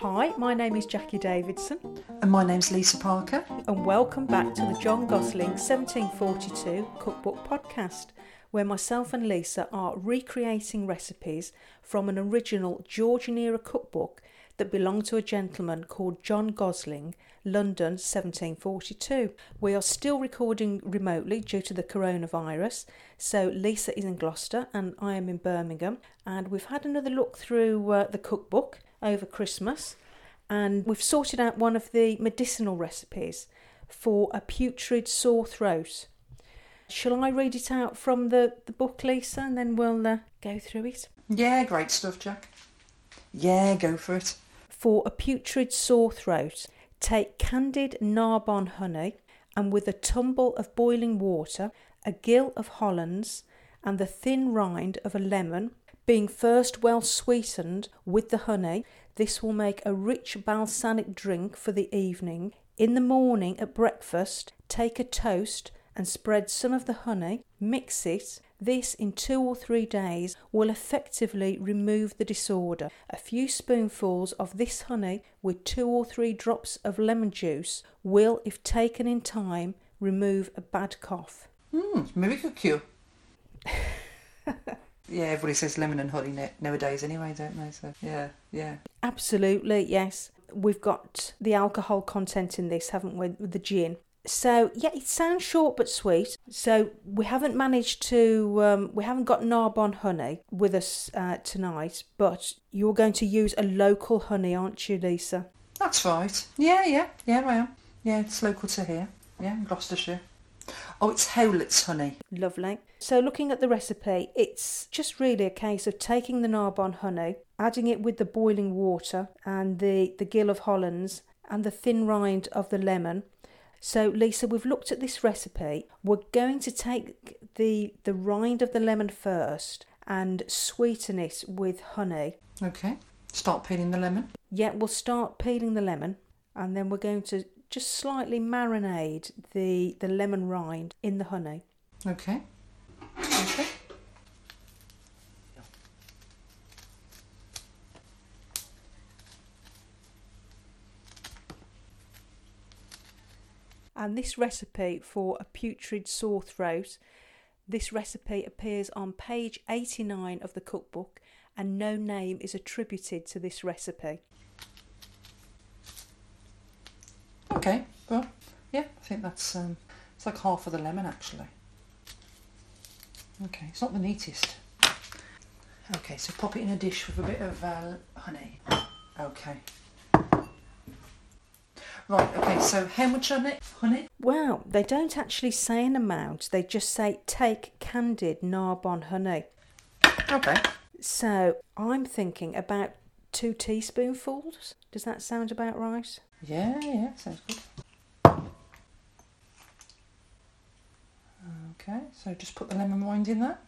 Hi, my name is Jacqui Davidson, And my name's Lisa Parker. and welcome back to the John Gosling 1742 Cookbook Podcast, where myself and Lisa are recreating recipes from an original Georgian era cookbook that belonged to a gentleman called John Gosling, London 1742. We are still recording remotely due to the coronavirus, so Lisa is in Gloucester and I am in Birmingham, and we've had another look through uh, the cookbook over Christmas and we've sorted out one of the medicinal recipes for a putrid sore throat. Shall I read it out from the, the book, Lisa, and then we'll uh, go through it? Yeah, great stuff, Jack. Yeah, go for it. For a putrid sore throat, take candied Narbonne honey and with a tumble of boiling water, a gill of Hollands, and the thin rind of a lemon, being first well sweetened with the honey. This will make a rich balsamic drink for the evening. In the morning at breakfast, take a toast and spread some of the honey, mix it. This in two or three days will effectively remove the disorder. A few spoonfuls of this honey with two or three drops of lemon juice will, if taken in time, remove a bad cough. Hmm, miracle cure. yeah, everybody says lemon and honey nowadays anyway, don't they? So, yeah, yeah. Absolutely, yes. We've got the alcohol content in this, haven't we, the gin? So yeah, it sounds short but sweet. So we haven't managed to, um, we haven't got Narbonne honey with us uh, tonight, but you're going to use a local honey, aren't you, Lisa? That's right. Yeah, yeah, yeah, I am. Yeah, it's local to here. Yeah, in Gloucestershire. Oh, it's Howlett's honey. Lovely. So looking at the recipe, it's just really a case of taking the Narbonne honey, adding it with the boiling water and the, the gill of Hollands and the thin rind of the lemon. So Lisa, we've looked at this recipe. We're going to take the the rind of the lemon first and sweeten it with honey. Okay. Start peeling the lemon. Yeah, we'll start peeling the lemon and then we're going to just slightly marinade the, the lemon rind in the honey. Okay. Okay. And this recipe for a putrid sore throat, this recipe appears on page 89 of the cookbook and no name is attributed to this recipe. Okay. Well, yeah, I think that's um, it's like half of the lemon actually. Okay, it's not the neatest. Okay, so pop it in a dish with a bit of uh, honey. Okay. Right. Okay. So how much honey? Honey? Well, they don't actually say an amount, they just say take candied Narbonne honey. Okay. So I'm thinking about two teaspoonfuls. Does that sound about right? Yeah. Yeah. Sounds good. Okay. So just put the lemon rind in there.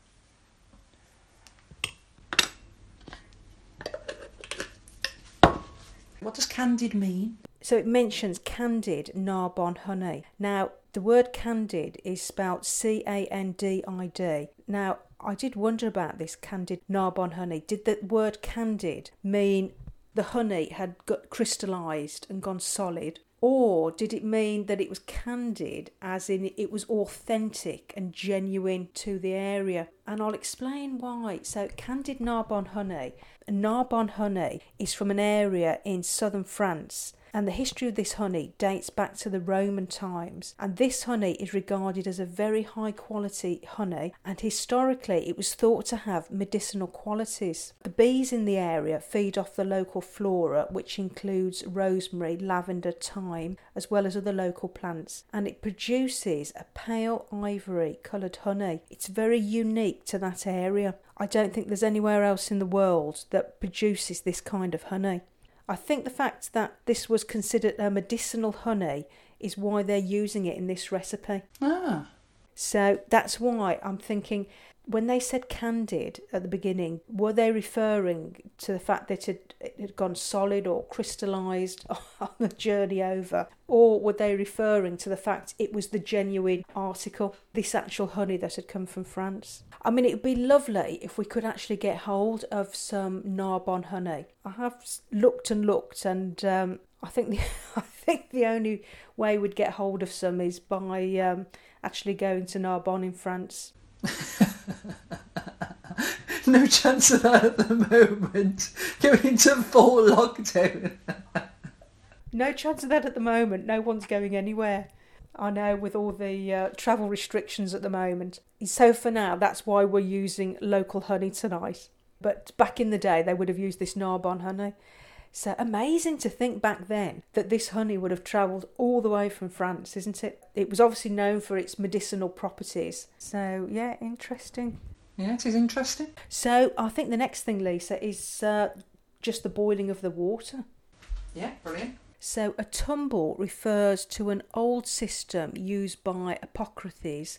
What does candied mean? So it mentions candied Narbonne honey. Now, the word candid is spelt C A N D I D. Now, I did wonder about this candied Narbonne honey. Did the word candid mean the honey had got crystallized and gone solid? Or did it mean that it was candid, as in it was authentic and genuine to the area? And I'll explain why. So, candied Narbonne honey, Narbonne honey is from an area in southern France and the history of this honey dates back to the Roman times. And this honey is regarded as a very high quality honey, and historically it was thought to have medicinal qualities. The bees in the area feed off the local flora, which includes rosemary, lavender, thyme, as well as other local plants, and it produces a pale ivory coloured honey. It's very unique to that area. I don't think there's anywhere else in the world that produces this kind of honey. I think the fact that this was considered a medicinal honey is why they're using it in this recipe. Ah. So that's why I'm thinking when they said candid at the beginning, were they referring to the fact that it, had gone solid or crystallised on the journey over? Or were they referring to the fact it was the genuine article, this actual honey that had come from France? I mean, it would be lovely if we could actually get hold of some Narbonne honey. I have looked and looked, and um, I think the I think the only way we'd get hold of some is by um, actually going to Narbonne in France. no chance of that at the moment. Going into full lockdown. no chance of that at the moment. No one's going anywhere. I know with all the uh, travel restrictions at the moment. So for now, that's why we're using local honey tonight. But back in the day, they would have used this Narbonne honey. So amazing to think back then that this honey would have travelled all the way from France, isn't it? It was obviously known for its medicinal properties. So yeah, interesting. Yeah, it is interesting. So I think the next thing, Lisa, is uh, just the boiling of the water. Yeah, brilliant. So a tumble refers to an old system used by Hippocrates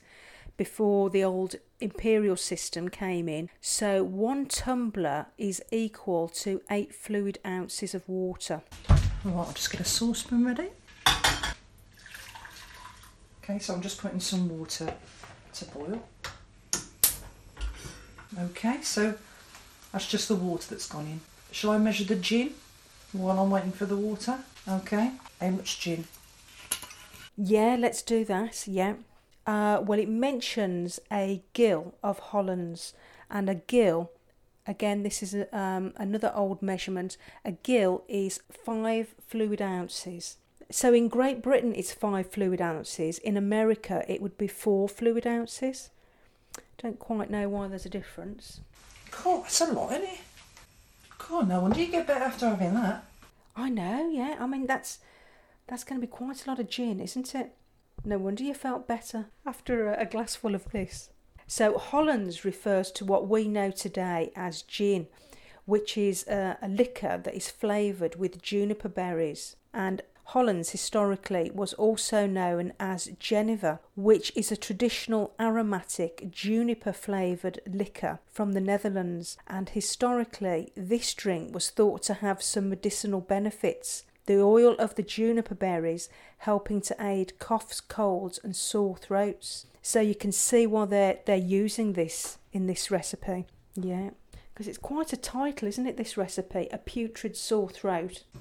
before the old imperial system came in. So one tumbler is equal to eight fluid ounces of water. Right, I'll just get a saucepan ready. Okay, so I'm just putting some water to boil. Okay, so that's just the water that's gone in. Shall I measure the gin while I'm waiting for the water? Okay, how much gin? Yeah, let's do that. Yeah. Uh, well, it mentions a gill of Hollands, and a gill, again, this is a, um, another old measurement. A gill is five fluid ounces. So in Great Britain, it's five fluid ounces. In America, it would be four fluid ounces. Don't quite know why there's a difference. God, that's a lot, isn't it? God, no wonder you get better after having that. I know, yeah. I mean, that's that's going to be quite a lot of gin, isn't it? No wonder you felt better after a, a glassful of this. So, Hollands refers to what we know today as gin, which is a, a liquor that is flavoured with juniper berries. And Hollands historically was also known as Genever, which is a traditional aromatic juniper flavoured liquor from the Netherlands. And historically, this drink was thought to have some medicinal benefits the oil of the juniper berries helping to aid coughs, colds, and sore throats. So you can see why they're they're using this in this recipe. Yeah, because it's quite a title, isn't it? This recipe, a putrid sore throat.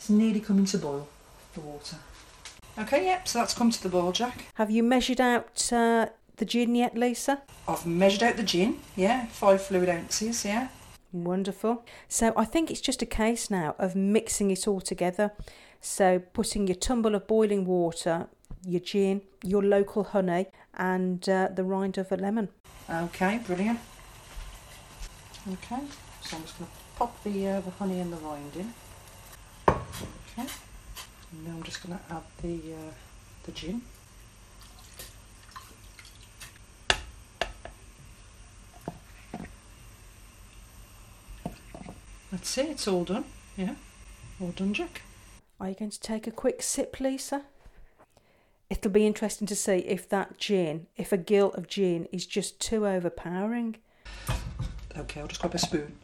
It's nearly coming to boil, the water. Okay, yep, so that's come to the boil, Jack. Have you measured out uh, the gin yet, Lisa? I've measured out the gin, yeah, five fluid ounces, yeah. Wonderful. So I think it's just a case now of mixing it all together. So putting your tumble of boiling water, your gin, your local honey, and uh, the rind of a lemon. Okay, brilliant. Okay, so I'm just going to pop the, uh, the honey and the rind in. Okay. And now I'm just going to add the, uh, the gin. That's it, it's all done. Yeah, all done, Jack. Are you going to take a quick sip, Lisa? It'll be interesting to see if that gin, if a gill of gin is just too overpowering. Okay, I'll just grab a spoon.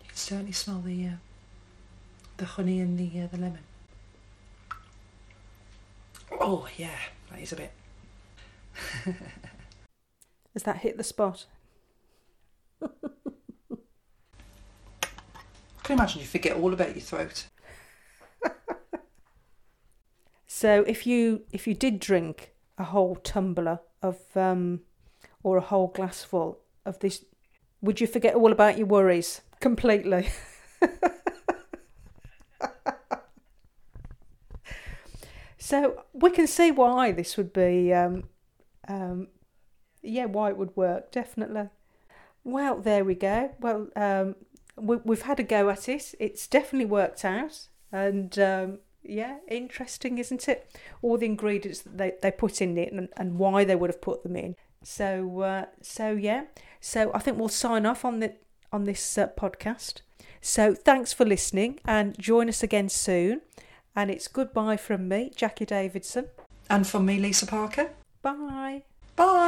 You can certainly smell the uh, the honey and the uh, the lemon. Oh yeah, that is a bit. Has that hit the spot? I Can you imagine you forget all about your throat? So if you if you did drink a whole tumbler of um, or a whole glassful of this, would you forget all about your worries completely? So we can see why this would be, um, um, yeah, why it would work definitely. Well, there we go. Well, um, we, we've had a go at it. It's definitely worked out, and um, yeah, interesting, isn't it? All the ingredients that they, they put in it and, and why they would have put them in. So uh, so yeah, so I think we'll sign off on the on this uh, podcast. So thanks for listening and join us again soon. And it's goodbye from me, Jacqui Davidson. And from me, Lisa Parker. Bye. Bye.